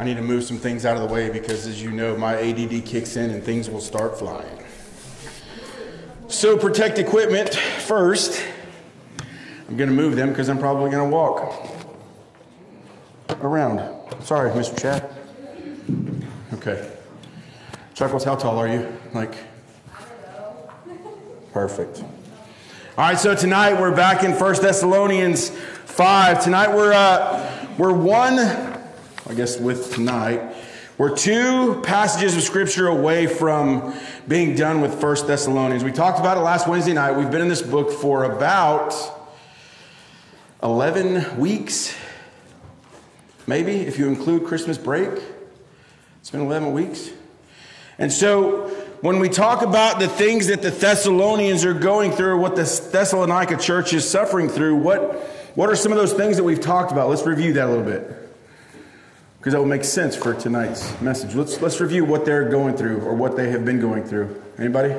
I need to move some things out of the way because, as you know, my ADD kicks in and things will start flying. So, protect equipment first. I'm going to move them because I'm probably going to walk around. Sorry, Mr. Chad. Okay. Chuckles, how tall are you? Like, perfect. All right, so tonight we're back in First Thessalonians 5. Tonight we're, uh, we're one, I guess with tonight, we're two passages of scripture away from being done with First Thessalonians. We talked about it last Wednesday night. We've been in this book for about 11 weeks, maybe, if you include Christmas break. It's been 11 weeks. And so, when we talk about the things that the Thessalonians are going through, what the Thessalonica church is suffering through, what, what are some of those things that we've talked about? Let's review that a little bit. Because that will make sense for tonight's message. Let's, let's review what they're going through or what they have been going through. Anybody?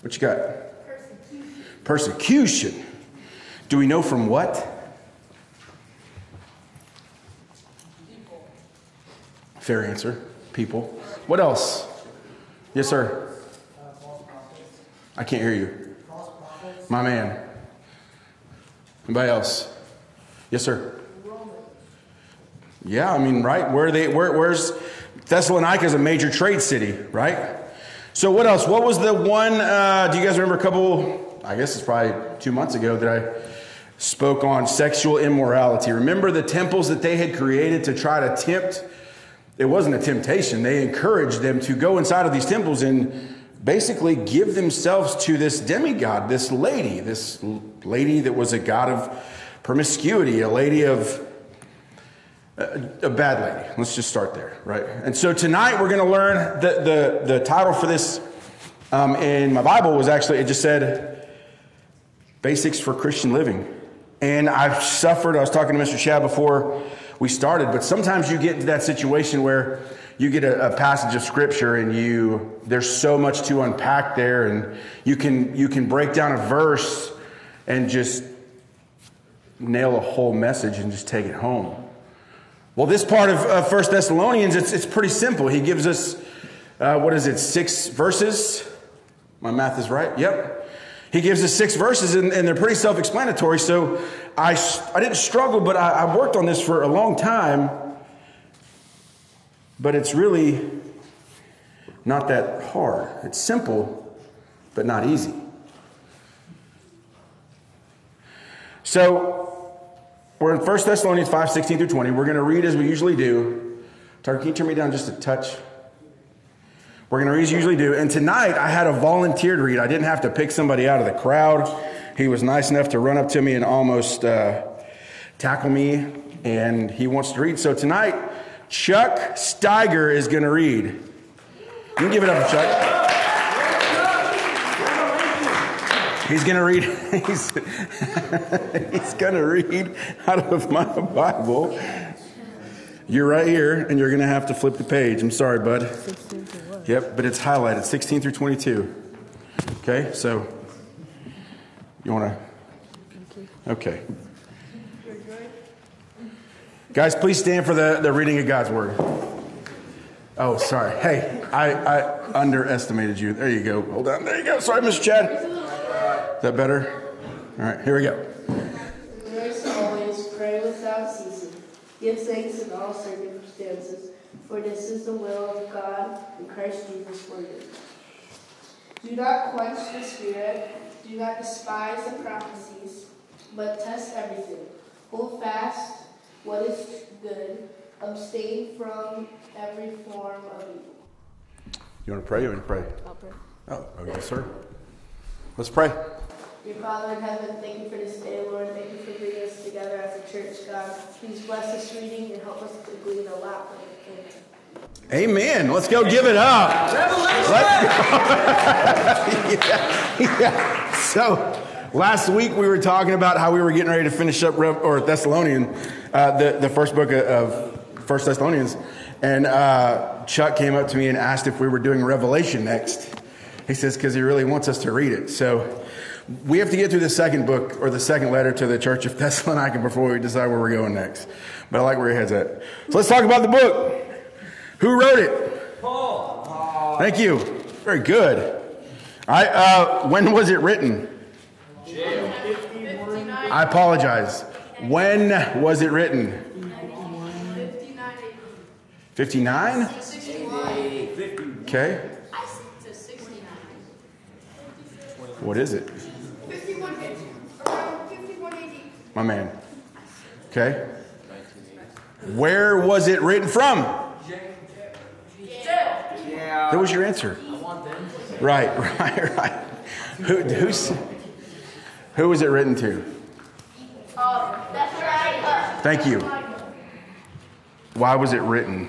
What you got? Persecution. Persecution. Do we know from what? People. Fair answer. People. What else? Yes, sir. I can't hear you. My man. Anybody else? Yes, sir. Yeah, I mean, right? Where they? Where, where's Thessalonica is a major trade city, right? So what else? What was the one? Uh, do you guys remember a couple? I guess it's probably two months ago that I spoke on sexual immorality. Remember the temples that they had created to try to tempt it wasn't a temptation. They encouraged them to go inside of these temples and basically give themselves to this demigod, this lady, this lady that was a god of promiscuity, a lady of a, bad lady. Let's just start there, right? And so tonight we're going to learn the, the, the title for this um, in my Bible was actually, it just said Basics for Christian Living. And I've suffered, I was talking to Mr. Chad before we started. But sometimes you get into that situation where you get a, a, passage of scripture and you there's so much to unpack there, and you can you can break down a verse and just nail a whole message and just take it home. Well, this part of uh, First Thessalonians, it's it's pretty simple. He gives us uh, what is it, six verses? My math is right. Yep. He gives us six verses, and, and they're pretty self explanatory. So I, I didn't struggle, but I, I worked on this for a long time. But it's really not that hard. It's simple, but not easy. So we're in 1 Thessalonians 5 16 through 20. We're going to read as we usually do. Tucker, can you turn me down just a touch? We're going to read as usually do. And tonight I had a volunteered read. I didn't have to pick somebody out of the crowd. He was nice enough to run up to me and almost uh, tackle me, and he wants to read. So tonight, Chuck Steiger is going to read. You can give it up for Chuck. He's going to read. He's, he's going to read out of my Bible. You're right here, and you're going to have to flip the page. I'm sorry, bud. Yep, but it's highlighted 16 through 22. Okay, so you want to? Okay. Guys, please stand for the, the reading of God's word. Oh, sorry. Hey, I, I underestimated you. There you go. Hold on. There you go. Sorry, Mr. Chad. Is that better? All right, here we go. First, always pray without ceasing. Give thanks in all circumstances for this is the will of God in Christ Jesus for you. Do not quench the spirit, do not despise the prophecies, but test everything. Hold fast what is good, abstain from every form of evil. You want to pray? You want to pray? I'll pray. Oh, okay, sir. Let's pray. Dear Father in heaven, thank you for this day, Lord. Thank you for bringing us together as a church, God. Please bless this reading and help us to glean a lot from it. Amen. Let's go give it up. yeah, yeah. So last week we were talking about how we were getting ready to finish up Rev, or Thessalonian, uh, the the first book of First Thessalonians, and uh, Chuck came up to me and asked if we were doing Revelation next. He says because he really wants us to read it. So we have to get through the second book or the second letter to the church of Thessalonica before we decide where we're going next. But I like where your head's at. So let's talk about the book. Who wrote it? Paul. Thank you. Very good. Right. Uh, when was it written? I apologize. When was it written? 59? Okay. What is it? My man. Okay. Where was it written from? That was your answer. Right, right, right. Who, who's, who was it written to? Thank you. Why was it written?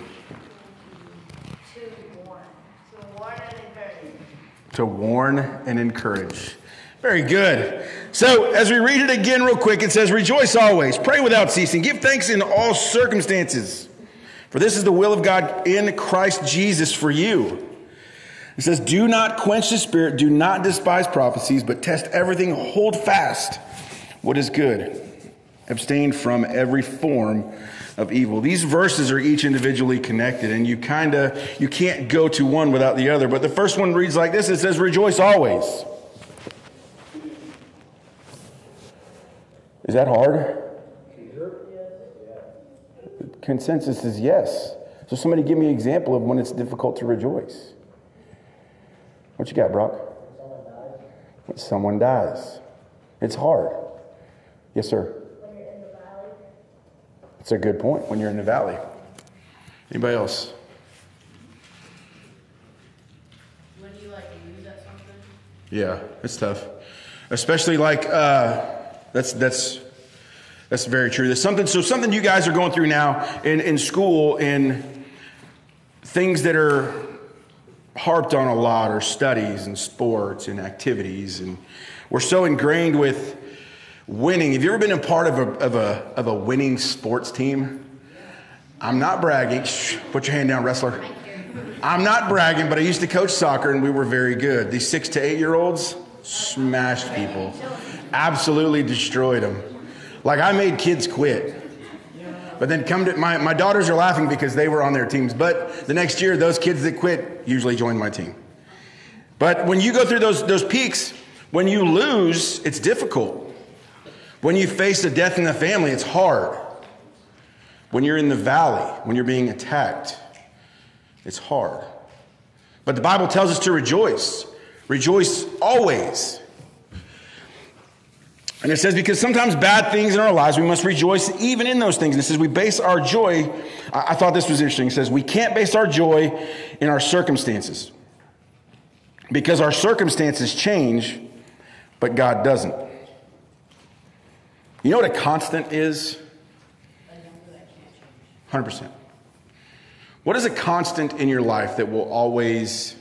To warn and encourage. Very good. So, as we read it again, real quick, it says, Rejoice always, pray without ceasing, give thanks in all circumstances, for this is the will of God in Christ Jesus for you. It says, Do not quench the spirit, do not despise prophecies, but test everything, hold fast what is good, abstain from every form of evil. These verses are each individually connected, and you kind of you can't go to one without the other. But the first one reads like this: It says, "Rejoice always." Is that hard? Consensus is yes. So somebody give me an example of when it's difficult to rejoice. What you got, Brock? When someone dies. When someone dies. It's hard. Yes, sir. When you're in the valley. It's a good point. When you're in the valley. Anybody else? When you like lose at something? Yeah, it's tough. Especially like uh, that's that's that's very true. There's something so something you guys are going through now in, in school in things that are harped on a lot are studies and sports and activities and we're so ingrained with winning. Have you ever been a part of a of a of a winning sports team? I'm not bragging. Shh, put your hand down, wrestler. I'm not bragging, but I used to coach soccer and we were very good. These six to eight year olds smashed people, absolutely destroyed them. Like I made kids quit. But then come to my, my daughters are laughing because they were on their teams. But the next year, those kids that quit usually join my team. But when you go through those, those peaks, when you lose, it's difficult. When you face a death in the family, it's hard. When you're in the valley, when you're being attacked, it's hard. But the Bible tells us to rejoice. Rejoice always. And it says, because sometimes bad things in our lives, we must rejoice even in those things. And it says, we base our joy. I, I thought this was interesting. It says, we can't base our joy in our circumstances because our circumstances change, but God doesn't. You know what a constant is? 100%. What is a constant in your life that will always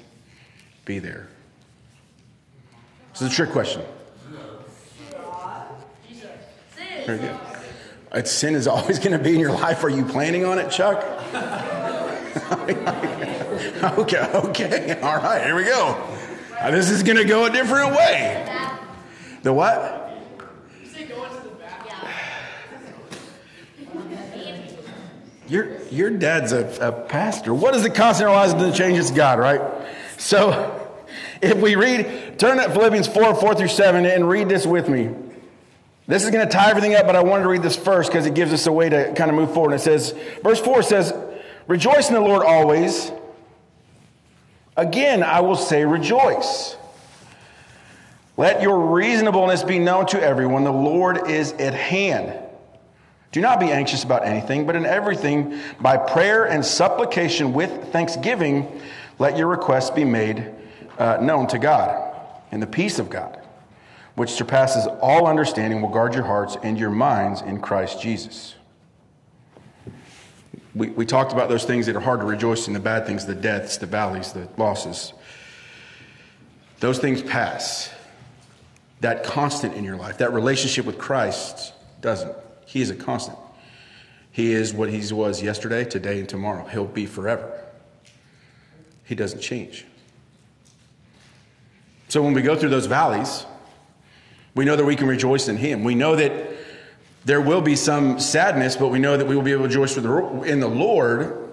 be there? This is a trick question. Very good. It's sin is always going to be in your life. Are you planning on it, Chuck? okay, okay. All right, here we go. Now, this is going to go a different way. The what? Your, your dad's a, a pastor. What is the constant in our lives that changes God, right? So if we read, turn at Philippians 4, 4 through 7 and read this with me. This is going to tie everything up, but I wanted to read this first because it gives us a way to kind of move forward. And It says, verse 4 says, Rejoice in the Lord always. Again, I will say, rejoice. Let your reasonableness be known to everyone. The Lord is at hand. Do not be anxious about anything, but in everything, by prayer and supplication with thanksgiving, let your requests be made uh, known to God. And the peace of God, which surpasses all understanding, will guard your hearts and your minds in Christ Jesus. We, we talked about those things that are hard to rejoice in the bad things, the deaths, the valleys, the losses. Those things pass. That constant in your life, that relationship with Christ doesn't. He is a constant. He is what he was yesterday, today, and tomorrow. He'll be forever. He doesn't change. So when we go through those valleys, we know that we can rejoice in him. We know that there will be some sadness, but we know that we will be able to rejoice in the Lord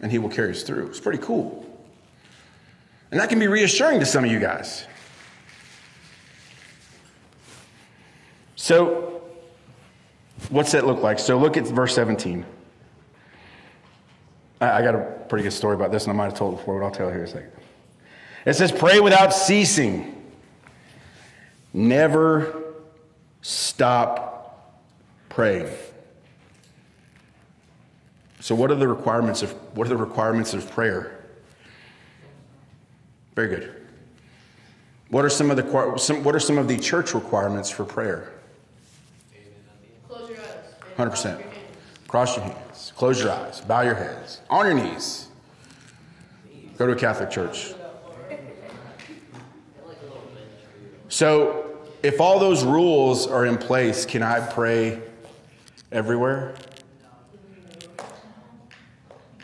and He will carry us through. It's pretty cool. And that can be reassuring to some of you guys. So, what's that look like? So, look at verse 17. I, got a pretty good story about this, and I might have told it before, but I'll tell it here in a second. It says, Pray without ceasing. Never stop praying. So, what are the requirements of what are the requirements of prayer? Very good. What are some of the some, what are some of the church requirements for prayer? Close your eyes. Hundred percent. Cross your hands. Close your eyes. Bow your heads. On your knees. Go to a Catholic church. So, if all those rules are in place, can I pray everywhere?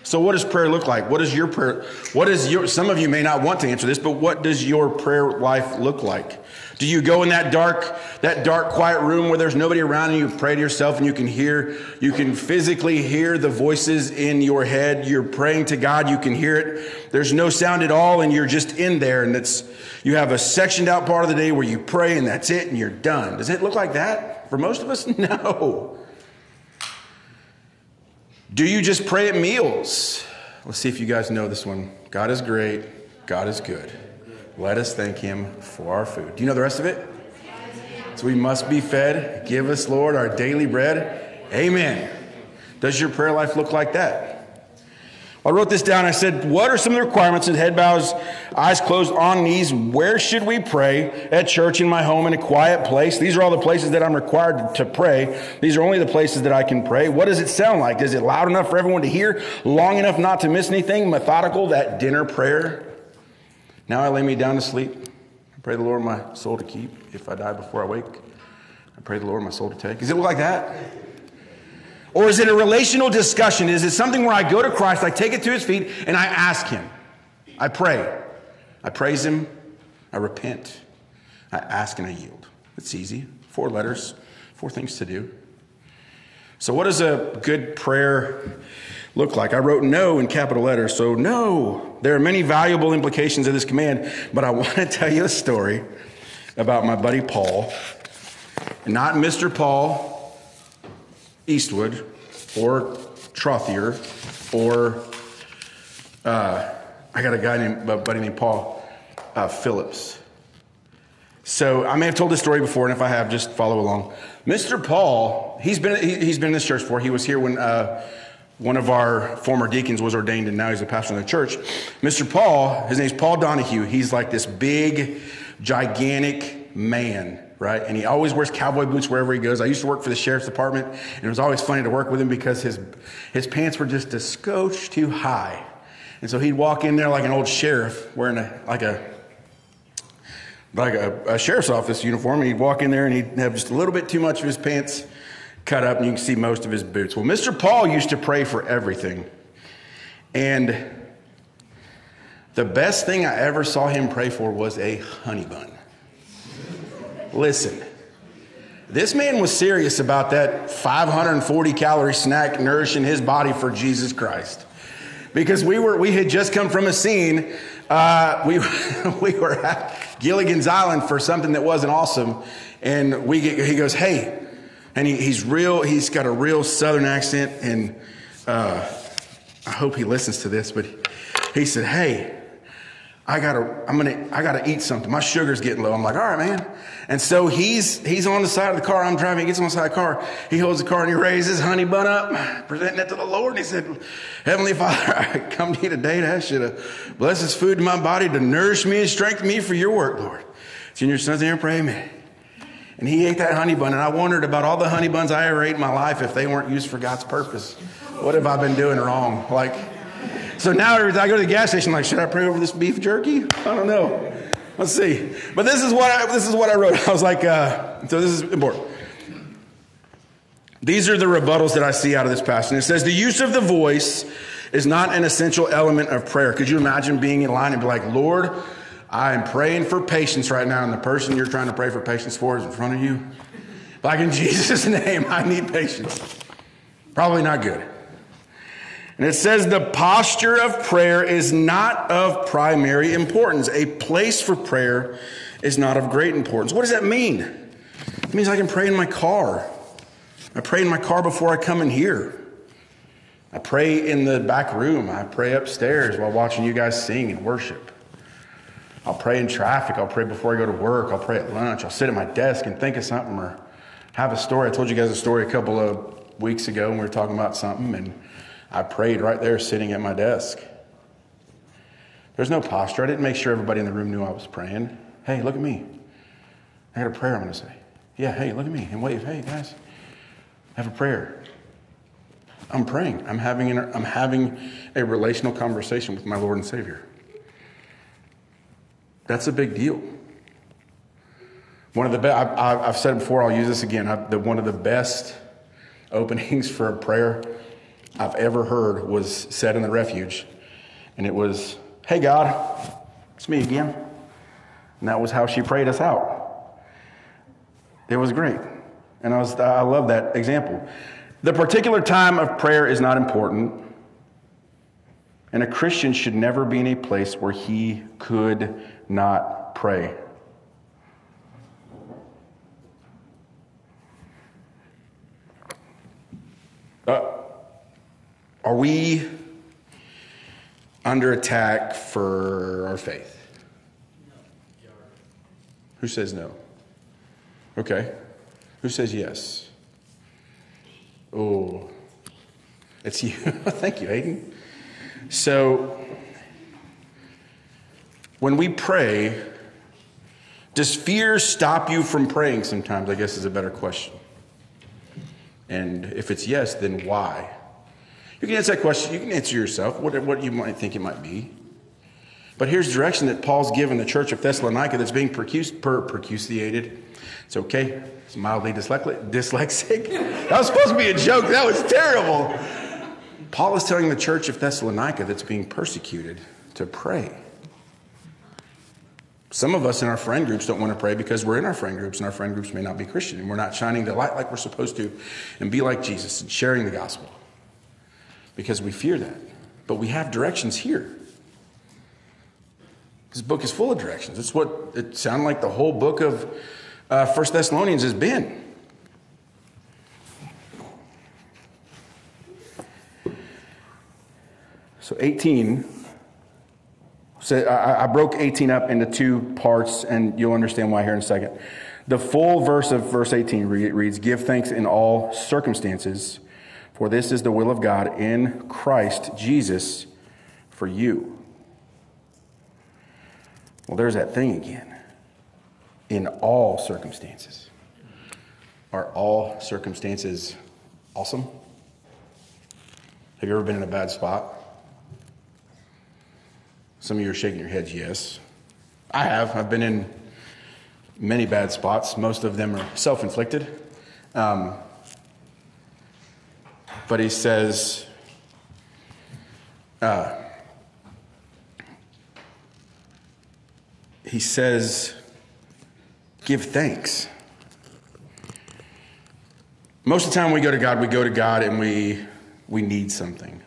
So, what does prayer look like? What is your prayer? What is your? Some of you may not want to answer this, but what does your prayer life look like? Do you go in that dark, that dark, quiet room where there's nobody around and you pray to yourself and you can hear, you can physically hear the voices in your head. You're praying to God, you can hear it. There's no sound at all, and you're just in there, and it's you have a sectioned out part of the day where you pray and that's it, and you're done. Does it look like that for most of us? No. Do you just pray at meals? Let's see if you guys know this one. God is great. God is good. Let us thank him for our food. Do you know the rest of it? So we must be fed. Give us, Lord, our daily bread. Amen. Does your prayer life look like that? I wrote this down. I said, What are some of the requirements in head bows, eyes closed, on knees? Where should we pray? At church, in my home, in a quiet place. These are all the places that I'm required to pray. These are only the places that I can pray. What does it sound like? Is it loud enough for everyone to hear? Long enough not to miss anything? Methodical, that dinner prayer? Now I lay me down to sleep. I pray the Lord my soul to keep. If I die before I wake, I pray the Lord my soul to take. Does it like that? Or is it a relational discussion? Is it something where I go to Christ, I take it to his feet, and I ask him? I pray. I praise him. I repent. I ask and I yield. It's easy. Four letters, four things to do. So, what does a good prayer look like? I wrote no in capital letters. So, no. There are many valuable implications of this command, but I want to tell you a story about my buddy Paul. Not Mr. Paul Eastwood or Trothier or uh, I got a guy named a buddy named Paul uh, Phillips. So I may have told this story before, and if I have, just follow along. Mr. Paul, he's been he, has been in this church before. He was here when uh, one of our former deacons was ordained, and now he's a pastor in the church. Mr. Paul, his name's Paul Donahue. He's like this big, gigantic man right? And he always wears cowboy boots wherever he goes. I used to work for the sheriff's department, and it was always funny to work with him because his, his pants were just a scotch too high. And so he'd walk in there like an old sheriff wearing a, like a, like a, a sheriff's office uniform, and he'd walk in there and he'd have just a little bit too much of his pants cut up, and you can see most of his boots. Well, Mr. Paul used to pray for everything. And the best thing I ever saw him pray for was a honey bun. Listen, this man was serious about that 540 calorie snack nourishing his body for Jesus Christ. Because we were, we had just come from a scene. Uh, we, we were at Gilligan's Island for something that wasn't awesome. And we get, he goes, Hey, and he, he's real, he's got a real southern accent. And uh, I hope he listens to this, but he said, Hey, I gotta, I'm gonna, I gotta eat something. My sugar's getting low. I'm like, all right, man. And so he's, he's on the side of the car. I'm driving. He gets on the side of the car. He holds the car and he raises honey bun up, presenting it to the Lord. And he said, Heavenly Father, I come to you today to ask you to bless this food in my body to nourish me and strengthen me for your work, Lord. It's in your son's name, pray, amen. And he ate that honey bun. And I wondered about all the honey buns I ever ate in my life if they weren't used for God's purpose. What have I been doing wrong? Like, so now every time I go to the gas station, like, should I pray over this beef jerky? I don't know. Let's see. But this is what I, this is what I wrote. I was like, uh, so this is important. These are the rebuttals that I see out of this passage. It says the use of the voice is not an essential element of prayer. Could you imagine being in line and be like, Lord, I am praying for patience right now, and the person you're trying to pray for patience for is in front of you? Like in Jesus' name, I need patience. Probably not good. And it says the posture of prayer is not of primary importance. A place for prayer is not of great importance. What does that mean? It means I can pray in my car. I pray in my car before I come in here. I pray in the back room. I pray upstairs while watching you guys sing and worship. I'll pray in traffic. I'll pray before I go to work. I'll pray at lunch. I'll sit at my desk and think of something or have a story. I told you guys a story a couple of weeks ago when we were talking about something, and I prayed right there sitting at my desk. There's no posture. I didn't make sure everybody in the room knew I was praying. Hey, look at me. I got a prayer I'm going to say. Yeah, hey, look at me and wave. Hey, guys, I have a prayer. I'm praying. I'm having, an, I'm having a relational conversation with my Lord and Savior. That's a big deal. One of the best, I've said it before, I'll use this again. I, the, one of the best openings for a prayer I've ever heard was said in the refuge. And it was, Hey God, it's me again. And that was how she prayed us out. It was great. And I, was, I love that example. The particular time of prayer is not important. And a Christian should never be in a place where he could not pray. Uh, are we under attack for our faith? Who says no? Okay. Who says yes? Oh, it's you. Thank you, Aiden. So, when we pray, does fear stop you from praying sometimes? I guess is a better question. And if it's yes, then why? You can answer that question. You can answer yourself what, what you might think it might be. But here's direction that Paul's given the church of Thessalonica that's being percus- per- percusiated. It's okay. It's mildly dyslexic. dyslexic. that was supposed to be a joke. That was terrible. Paul is telling the church of Thessalonica that's being persecuted to pray. Some of us in our friend groups don't want to pray because we're in our friend groups and our friend groups may not be Christian and we're not shining the light like we're supposed to and be like Jesus and sharing the gospel because we fear that. But we have directions here. This book is full of directions. It's what it sounded like the whole book of uh, First Thessalonians has been. So 18 so I, I broke 18 up into two parts, and you'll understand why here in a second. The full verse of verse 18 reads Give thanks in all circumstances, for this is the will of God in Christ Jesus for you. Well, there's that thing again. In all circumstances. Are all circumstances awesome? Have you ever been in a bad spot? Some of you are shaking your heads, yes. I have. I've been in many bad spots. Most of them are self inflicted. Um, but he says, uh, he says, give thanks. Most of the time we go to God, we go to God and we, we need something.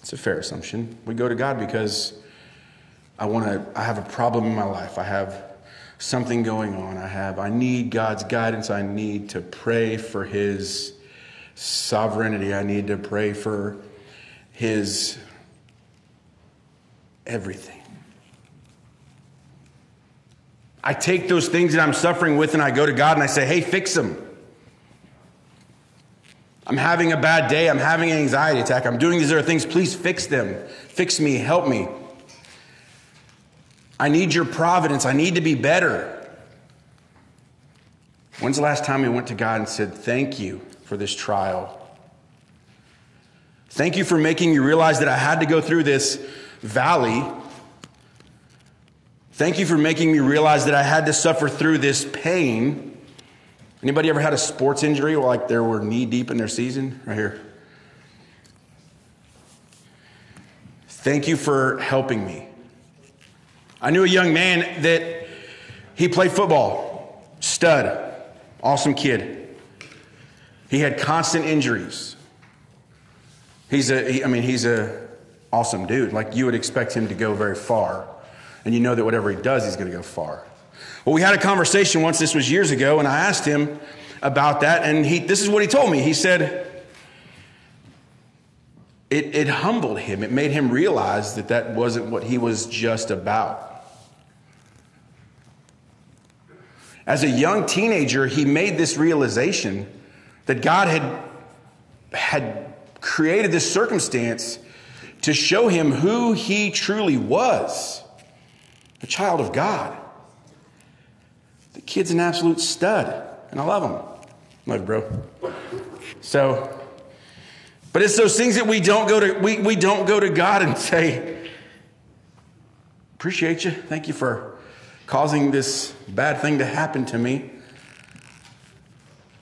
It's a fair assumption. We go to God because I want to I have a problem in my life. I have something going on. I have I need God's guidance. I need to pray for his sovereignty. I need to pray for his everything. I take those things that I'm suffering with and I go to God and I say, "Hey, fix them." I'm having a bad day. I'm having an anxiety attack. I'm doing these other things. Please fix them. Fix me. Help me. I need your providence. I need to be better. When's the last time we went to God and said, Thank you for this trial? Thank you for making me realize that I had to go through this valley. Thank you for making me realize that I had to suffer through this pain. Anybody ever had a sports injury like they were knee deep in their season? Right here. Thank you for helping me. I knew a young man that he played football, stud, awesome kid. He had constant injuries. He's a, he, I mean, he's a awesome dude. Like you would expect him to go very far. And you know that whatever he does, he's going to go far. Well, we had a conversation once, this was years ago, and I asked him about that, and he, this is what he told me. He said, it, it humbled him. It made him realize that that wasn't what he was just about. As a young teenager, he made this realization that God had, had created this circumstance to show him who he truly was a child of God. Kid's an absolute stud, and I love him. Love bro. So, but it's those things that we don't go to we, we don't go to God and say, appreciate you. Thank you for causing this bad thing to happen to me.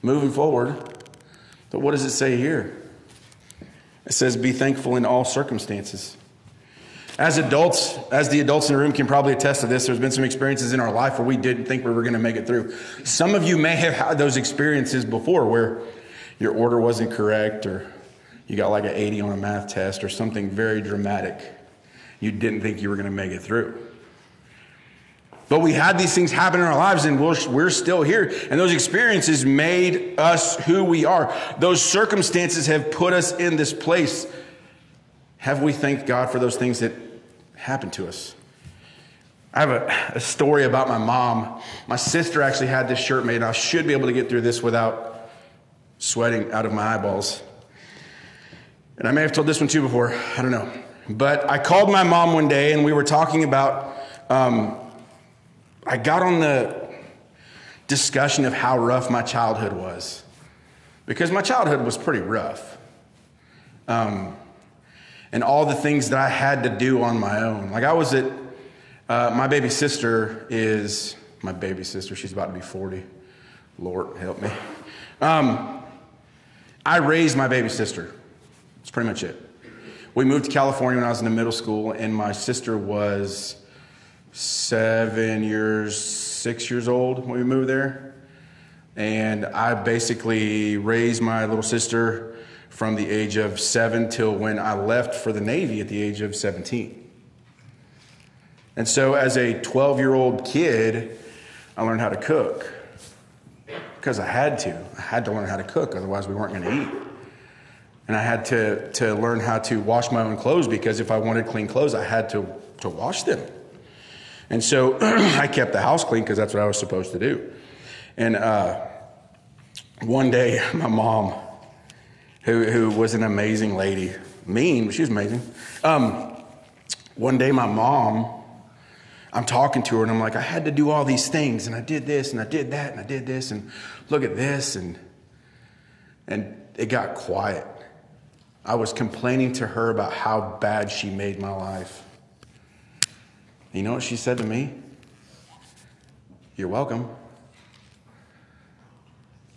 Moving forward. But what does it say here? It says, be thankful in all circumstances. As adults, as the adults in the room can probably attest to this, there's been some experiences in our life where we didn't think we were going to make it through. Some of you may have had those experiences before where your order wasn't correct or you got like an 80 on a math test or something very dramatic. You didn't think you were going to make it through. But we had these things happen in our lives and we're, we're still here. And those experiences made us who we are. Those circumstances have put us in this place. Have we thanked God for those things that happened to us? I have a, a story about my mom. My sister actually had this shirt made, and I should be able to get through this without sweating out of my eyeballs. And I may have told this one too before, I don't know. But I called my mom one day and we were talking about um, I got on the discussion of how rough my childhood was because my childhood was pretty rough. Um, and all the things that I had to do on my own. Like I was at, uh, my baby sister is, my baby sister, she's about to be 40. Lord, help me. Um, I raised my baby sister. That's pretty much it. We moved to California when I was in the middle school, and my sister was seven years, six years old when we moved there. And I basically raised my little sister from the age of seven till when I left for the Navy at the age of 17. And so, as a 12 year old kid, I learned how to cook because I had to. I had to learn how to cook, otherwise, we weren't going to eat. And I had to, to learn how to wash my own clothes because if I wanted clean clothes, I had to, to wash them. And so I kept the house clean because that's what I was supposed to do. And uh, one day, my mom, who, who was an amazing lady, mean, but she was amazing. Um, one day, my mom, I'm talking to her and I'm like, I had to do all these things and I did this and I did that and I did this and look at this and and it got quiet. I was complaining to her about how bad she made my life. You know what she said to me? You're welcome.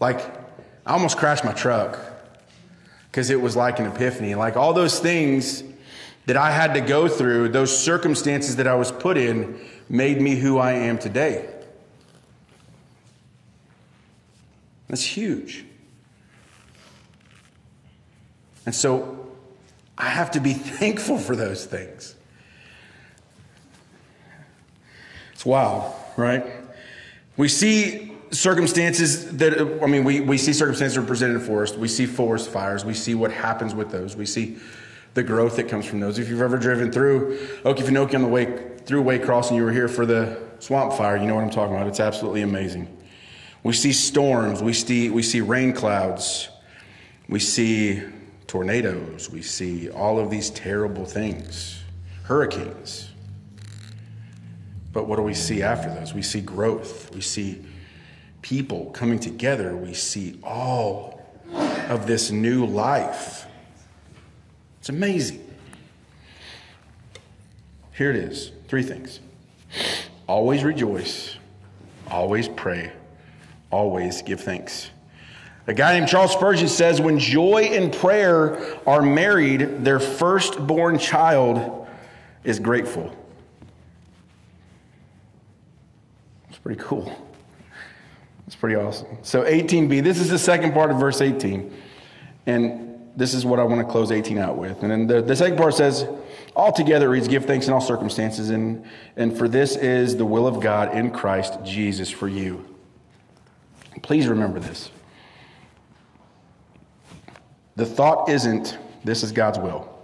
Like, I almost crashed my truck because it was like an epiphany. Like, all those things that I had to go through, those circumstances that I was put in, made me who I am today. That's huge. And so I have to be thankful for those things. It's wild, right? We see circumstances that, I mean, we, we see circumstances are presented for us. We see forest fires. We see what happens with those. We see the growth that comes from those. If you've ever driven through Okefenokee on the way through Waycross and you were here for the swamp fire, you know what I'm talking about. It's absolutely amazing. We see storms. We see, we see rain clouds. We see tornadoes. We see all of these terrible things, hurricanes. But what do we see after those? We see growth. We see people coming together. We see all of this new life. It's amazing. Here it is three things always rejoice, always pray, always give thanks. A guy named Charles Spurgeon says when joy and prayer are married, their firstborn child is grateful. It's pretty cool. It's pretty awesome. So 18b, this is the second part of verse 18. And this is what I want to close 18 out with. And then the, the second part says, Altogether reads, Give thanks in all circumstances, and, and for this is the will of God in Christ Jesus for you. Please remember this. The thought isn't, This is God's will,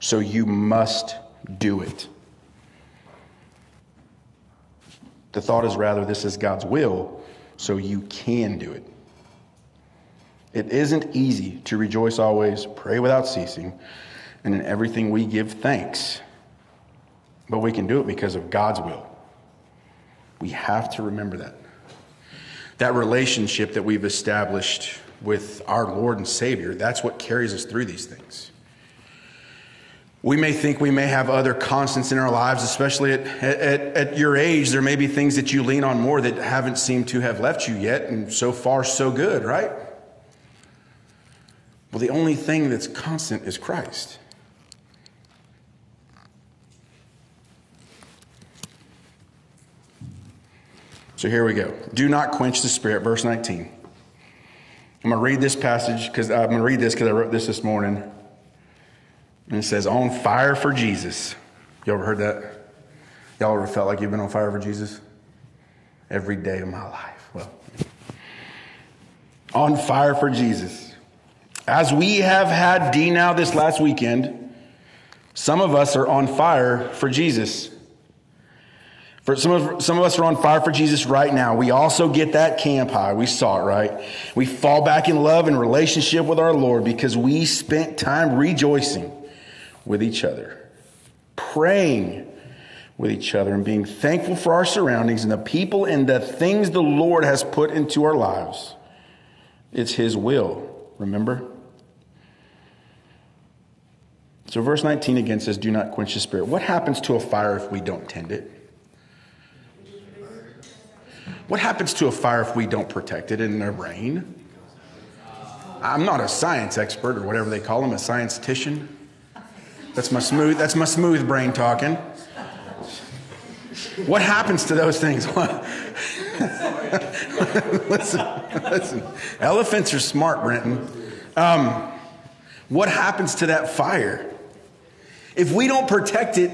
so you must do it. The thought is rather, This is God's will, so you can do it. It isn't easy to rejoice always, pray without ceasing, and in everything we give thanks. But we can do it because of God's will. We have to remember that. That relationship that we've established with our Lord and Savior, that's what carries us through these things. We may think we may have other constants in our lives, especially at, at, at, your age. There may be things that you lean on more that haven't seemed to have left you yet, and so far, so good, right? Well, the only thing that's constant is Christ. So here we go. Do not quench the spirit, verse 19. I'm going to read this passage because I'm going to read this because I wrote this this morning. And it says, On fire for Jesus. You ever heard that? Y'all ever felt like you've been on fire for Jesus? Every day of my life. Well, on fire for Jesus. As we have had D now this last weekend, some of us are on fire for Jesus. For some of, some of us are on fire for Jesus right now. We also get that camp high. We saw it, right? We fall back in love and relationship with our Lord because we spent time rejoicing with each other, praying with each other, and being thankful for our surroundings and the people and the things the Lord has put into our lives. It's His will, remember? So, verse 19 again says, Do not quench the spirit. What happens to a fire if we don't tend it? What happens to a fire if we don't protect it in the rain? I'm not a science expert or whatever they call them, a scientistician. That's my smooth, that's my smooth brain talking. What happens to those things? listen, listen. Elephants are smart, Brenton. Um, what happens to that fire? If we don't protect it,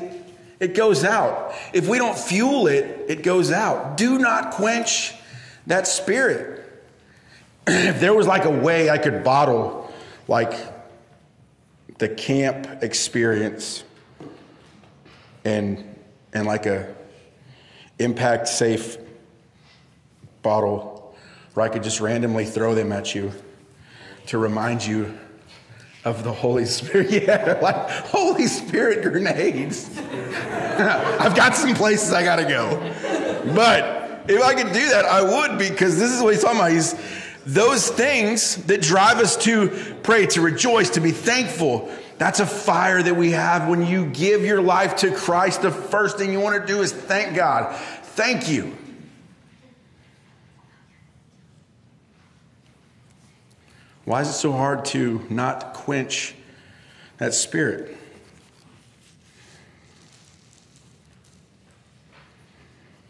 it goes out. If we don't fuel it, it goes out. Do not quench that spirit. if there was like a way I could bottle like the camp experience and and like a impact safe bottle where I could just randomly throw them at you to remind you of the Holy Spirit. Yeah, like Holy Spirit grenades. I've got some places I got to go. But if I could do that, I would because this is what he's talking about. He's those things that drive us to pray, to rejoice, to be thankful. That's a fire that we have when you give your life to Christ. The first thing you want to do is thank God. Thank you. Why is it so hard to not quench that spirit?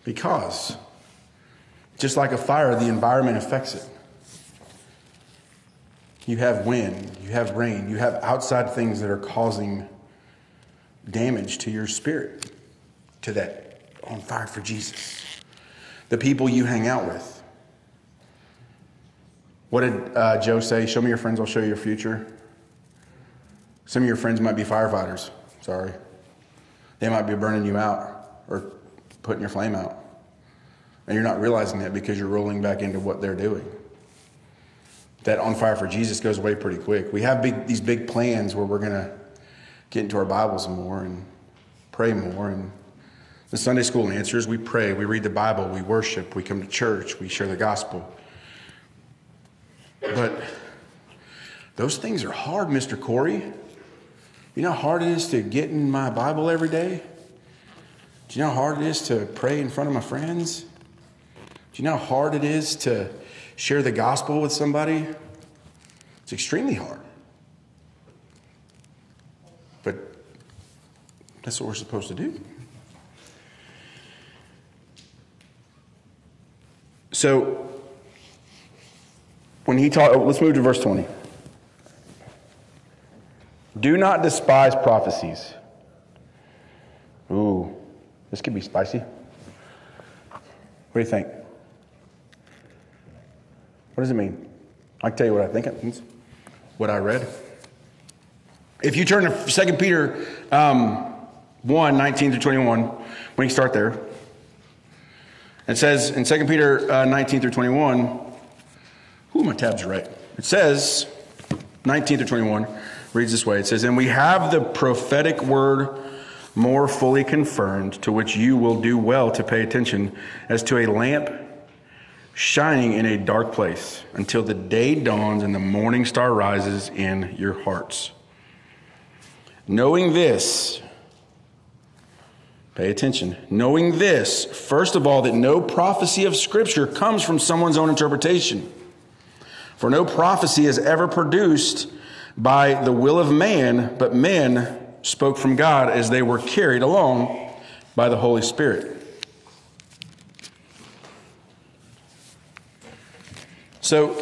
Because, just like a fire, the environment affects it. You have wind, you have rain, you have outside things that are causing damage to your spirit, to that on fire for Jesus. The people you hang out with what did uh, Joe say? Show me your friends, I'll show you your future. Some of your friends might be firefighters. Sorry. They might be burning you out or putting your flame out. And you're not realizing that because you're rolling back into what they're doing. That on fire for Jesus goes away pretty quick. We have big, these big plans where we're going to get into our Bibles more and pray more. And the Sunday school answers we pray, we read the Bible, we worship, we come to church, we share the gospel. But those things are hard, Mr. Cory. You know how hard it is to get in my Bible every day? Do you know how hard it is to pray in front of my friends? Do you know how hard it is to share the gospel with somebody? It's extremely hard. But that's what we're supposed to do. So, when he taught, oh, let's move to verse 20. Do not despise prophecies. Ooh, this could be spicy. What do you think? What does it mean? I can tell you what I think it means, what I read. If you turn to 2 Peter um, 1 19 through 21, when you start there, it says in 2 Peter uh, 19 through 21, who my tabs are right. It says, 19 through 21, reads this way It says, And we have the prophetic word more fully confirmed, to which you will do well to pay attention, as to a lamp shining in a dark place until the day dawns and the morning star rises in your hearts. Knowing this, pay attention. Knowing this, first of all, that no prophecy of Scripture comes from someone's own interpretation. For no prophecy is ever produced by the will of man, but men spoke from God as they were carried along by the Holy Spirit. So,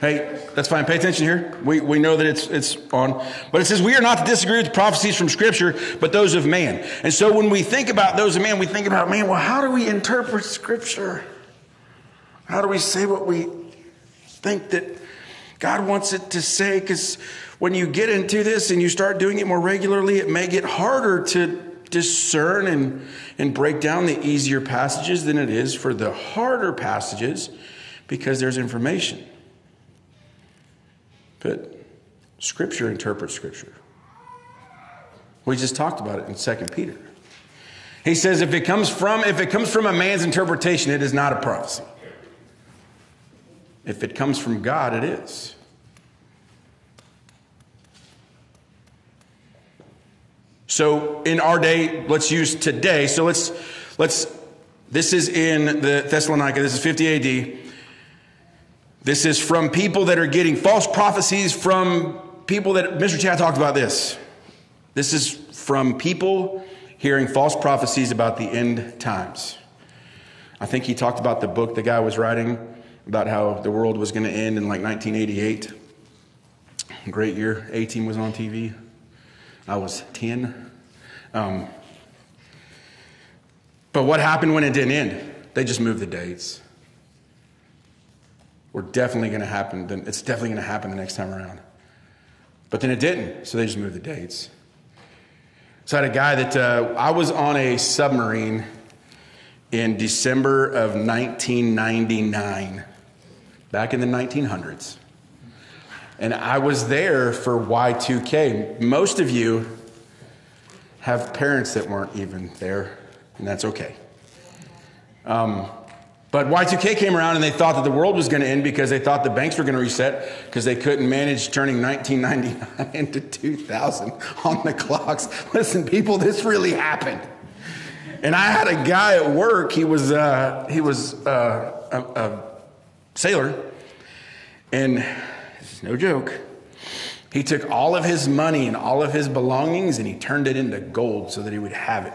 hey, that's fine. Pay attention here. We, we know that it's, it's on. But it says, We are not to disagree with prophecies from Scripture, but those of man. And so when we think about those of man, we think about, man, well, how do we interpret Scripture? How do we say what we think that God wants it to say? Because when you get into this and you start doing it more regularly, it may get harder to discern and, and break down the easier passages than it is for the harder passages because there's information. But Scripture interprets Scripture. We just talked about it in 2 Peter. He says if it comes from if it comes from a man's interpretation, it is not a prophecy. If it comes from God, it is. So in our day, let's use today. So let's let's this is in the Thessalonica. This is 50 AD. This is from people that are getting false prophecies from people that Mr. Chad talked about this. This is from people hearing false prophecies about the end times. I think he talked about the book the guy was writing about how the world was going to end in like 1988. Great year. A team was on TV. I was 10. Um, but what happened when it didn't end? They just moved the dates. We're definitely going to happen. It's definitely going to happen the next time around. But then it didn't, so they just moved the dates. So I had a guy that uh, I was on a submarine in December of 1999, back in the 1900s. And I was there for Y2K. Most of you have parents that weren't even there, and that's okay. Um, but Y2K came around and they thought that the world was going to end because they thought the banks were going to reset because they couldn't manage turning 1999 into 2000 on the clocks. Listen, people, this really happened. And I had a guy at work. He was uh, he was uh, a, a sailor, and it's no joke. He took all of his money and all of his belongings and he turned it into gold so that he would have it.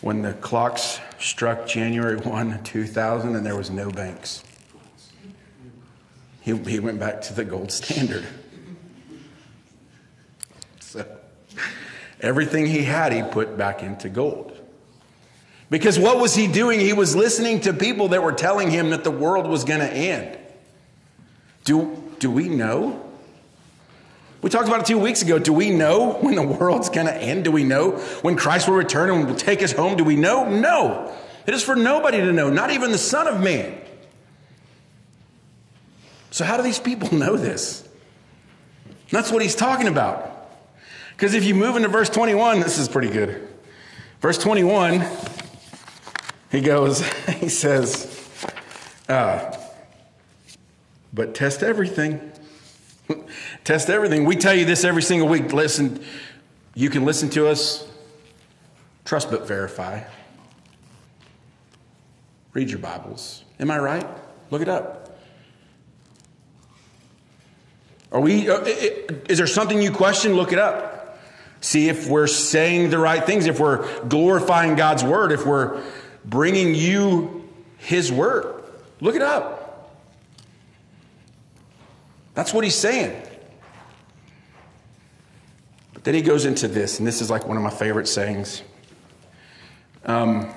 When the clocks struck January 1, 2000, and there was no banks, he, he went back to the gold standard. So everything he had, he put back into gold. Because what was he doing? He was listening to people that were telling him that the world was going to end. Do, do we know? We talked about it two weeks ago. Do we know when the world's going to end? Do we know when Christ will return and will take us home? Do we know? No. It is for nobody to know, not even the Son of Man. So, how do these people know this? That's what he's talking about. Because if you move into verse 21, this is pretty good. Verse 21, he goes, he says, uh, but test everything. test everything. We tell you this every single week. Listen, you can listen to us, trust but verify. Read your Bibles. Am I right? Look it up. Are we, uh, is there something you question? Look it up. See if we're saying the right things, if we're glorifying God's word, if we're bringing you his word. Look it up. That's what he's saying. But then he goes into this, and this is like one of my favorite sayings. Um,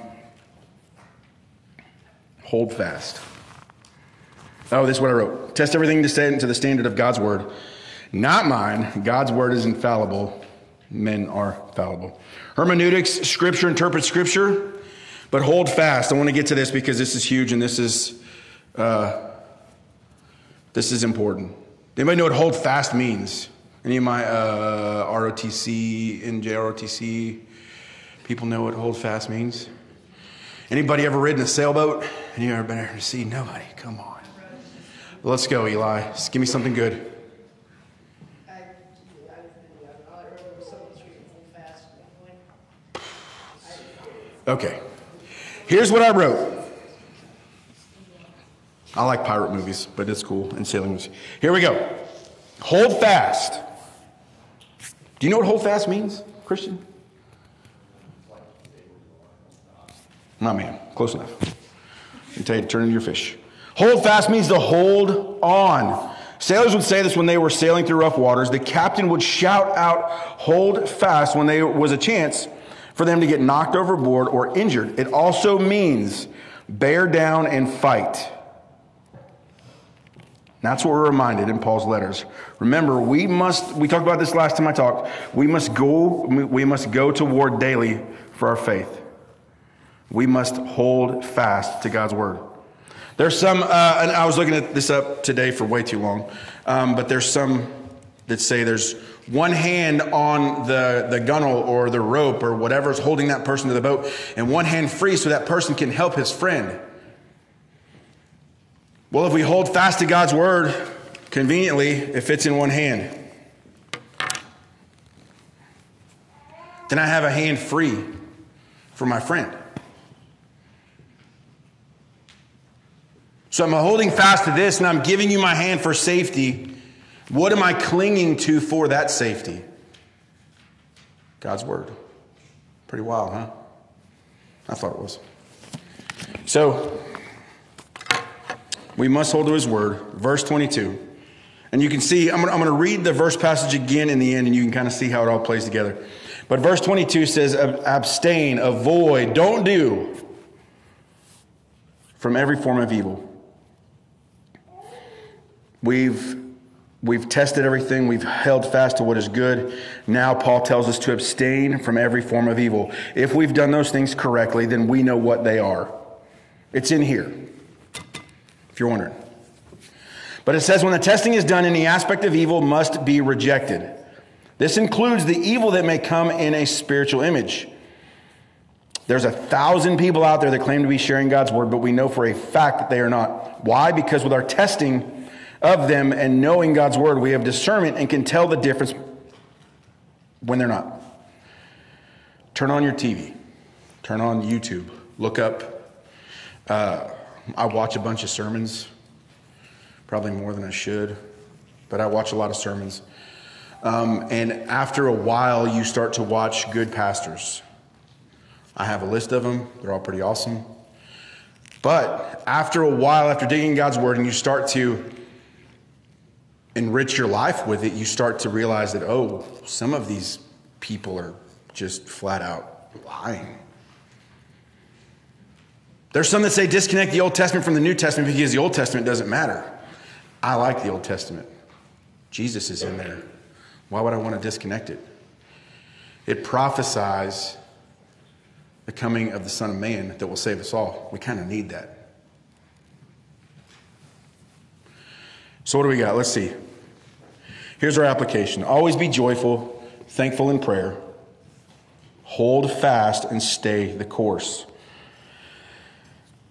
hold fast. Oh, this is what I wrote. Test everything to stand to the standard of God's word. Not mine. God's word is infallible. Men are fallible. Hermeneutics, scripture interprets scripture, but hold fast. I want to get to this because this is huge and this is uh, this is important. Anybody know what hold fast means? Any of my uh, ROTC, NJROTC people know what hold fast means? Anybody ever ridden a sailboat? Any ever been there to sea? Nobody. Come on. Let's go, Eli. Just give me something good. I, I've been, all I remember was someone street hold fast. Okay. Here's what I wrote. I like pirate movies, but it's cool, and sailing movies. Here we go. Hold fast. Do you know what hold fast means, Christian? Not man. Close enough. I tell you to turn into your fish. Hold fast means to hold on. Sailors would say this when they were sailing through rough waters. The captain would shout out, hold fast, when there was a chance for them to get knocked overboard or injured. It also means bear down and fight. That's what we're reminded in Paul's letters. Remember, we must, we talked about this last time I talked, we must go, we must go to war daily for our faith. We must hold fast to God's word. There's some, uh, and I was looking at this up today for way too long, um, but there's some that say there's one hand on the, the gunnel or the rope or whatever's holding that person to the boat, and one hand free so that person can help his friend. Well, if we hold fast to God's word, conveniently, it fits in one hand. Then I have a hand free for my friend. So I'm holding fast to this and I'm giving you my hand for safety. What am I clinging to for that safety? God's word. Pretty wild, huh? I thought it was. So, we must hold to his word. Verse 22. And you can see, I'm going to read the verse passage again in the end, and you can kind of see how it all plays together. But verse 22 says, abstain, avoid, don't do from every form of evil. We've, we've tested everything, we've held fast to what is good. Now, Paul tells us to abstain from every form of evil. If we've done those things correctly, then we know what they are. It's in here, if you're wondering. But it says when the testing is done, any aspect of evil must be rejected. This includes the evil that may come in a spiritual image. There's a thousand people out there that claim to be sharing God's word, but we know for a fact that they are not. Why? Because with our testing, of them and knowing God's word, we have discernment and can tell the difference when they're not. Turn on your TV, turn on YouTube, look up. Uh, I watch a bunch of sermons, probably more than I should, but I watch a lot of sermons. Um, and after a while, you start to watch good pastors. I have a list of them, they're all pretty awesome. But after a while, after digging God's word, and you start to enrich your life with it, you start to realize that, oh, some of these people are just flat out lying. There's some that say disconnect the Old Testament from the New Testament because the Old Testament doesn't matter. I like the Old Testament. Jesus is in there. Why would I want to disconnect it? It prophesies the coming of the Son of Man that will save us all. We kind of need that. So, what do we got? Let's see. Here's our application always be joyful, thankful in prayer, hold fast, and stay the course.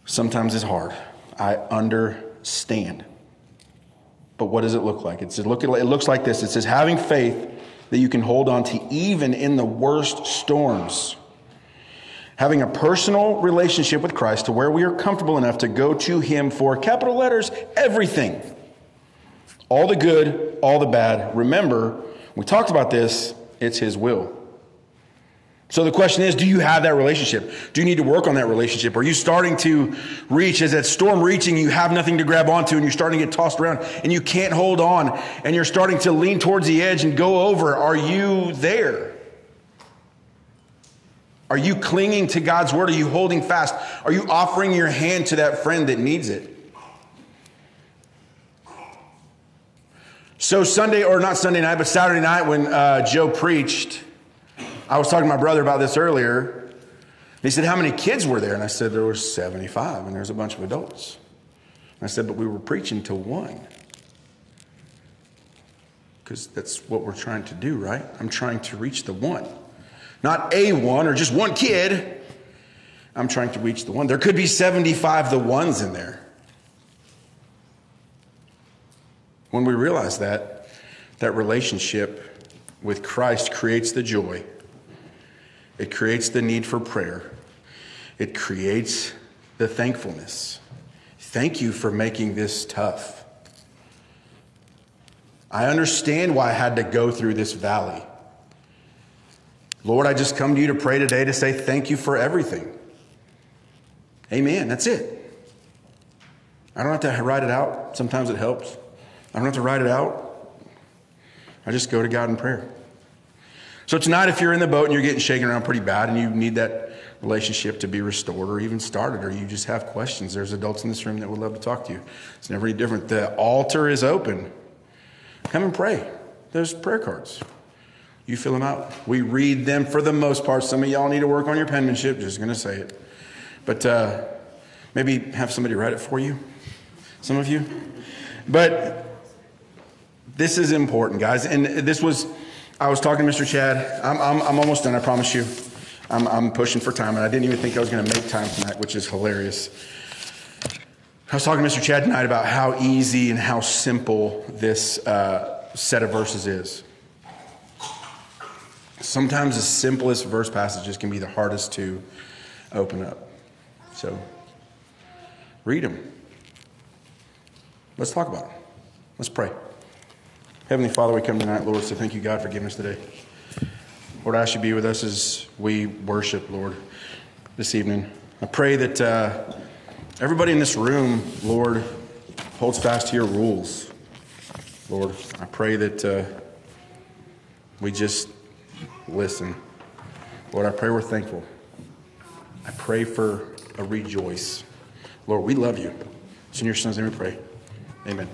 Sometimes it's hard. I understand. But what does it look like? It's, it, it looks like this it says, having faith that you can hold on to even in the worst storms. Having a personal relationship with Christ to where we are comfortable enough to go to Him for capital letters, everything all the good, all the bad. Remember, we talked about this, it's His will. So the question is, do you have that relationship? Do you need to work on that relationship? Are you starting to reach, is that storm reaching, you have nothing to grab onto and you're starting to get tossed around and you can't hold on and you're starting to lean towards the edge and go over? Are you there? Are you clinging to God's word? Are you holding fast? Are you offering your hand to that friend that needs it? So Sunday, or not Sunday night, but Saturday night when uh, Joe preached, I was talking to my brother about this earlier. He said, How many kids were there? And I said, There were 75, and there's a bunch of adults. And I said, But we were preaching to one. Because that's what we're trying to do, right? I'm trying to reach the one. Not a one or just one kid. I'm trying to reach the one. There could be 75 the ones in there. When we realize that, that relationship with Christ creates the joy, it creates the need for prayer, it creates the thankfulness. Thank you for making this tough. I understand why I had to go through this valley. Lord, I just come to you to pray today to say thank you for everything. Amen. That's it. I don't have to write it out. Sometimes it helps. I don't have to write it out. I just go to God in prayer. So tonight, if you're in the boat and you're getting shaken around pretty bad and you need that relationship to be restored or even started, or you just have questions, there's adults in this room that would love to talk to you. It's never any different. The altar is open. Come and pray. There's prayer cards. You fill them out. We read them for the most part. Some of y'all need to work on your penmanship. Just to say it. But uh, maybe have somebody write it for you. Some of you. But this is important, guys. And this was, I was talking to Mr. Chad. I'm, I'm, I'm almost done, I promise you. I'm, I'm pushing for time, and I didn't even think I was going to make time tonight, which is hilarious. I was talking to Mr. Chad tonight about how easy and how simple this uh, set of verses is. Sometimes the simplest verse passages can be the hardest to open up. So, read them. Let's talk about them. Let's pray. Heavenly Father, we come tonight, Lord, so thank you, God, for giving us today. Lord, I ask you to be with us as we worship, Lord, this evening. I pray that uh, everybody in this room, Lord, holds fast to your rules. Lord, I pray that uh, we just listen. Lord, I pray we're thankful. I pray for a rejoice. Lord, we love you. It's in your son's name we pray. Amen.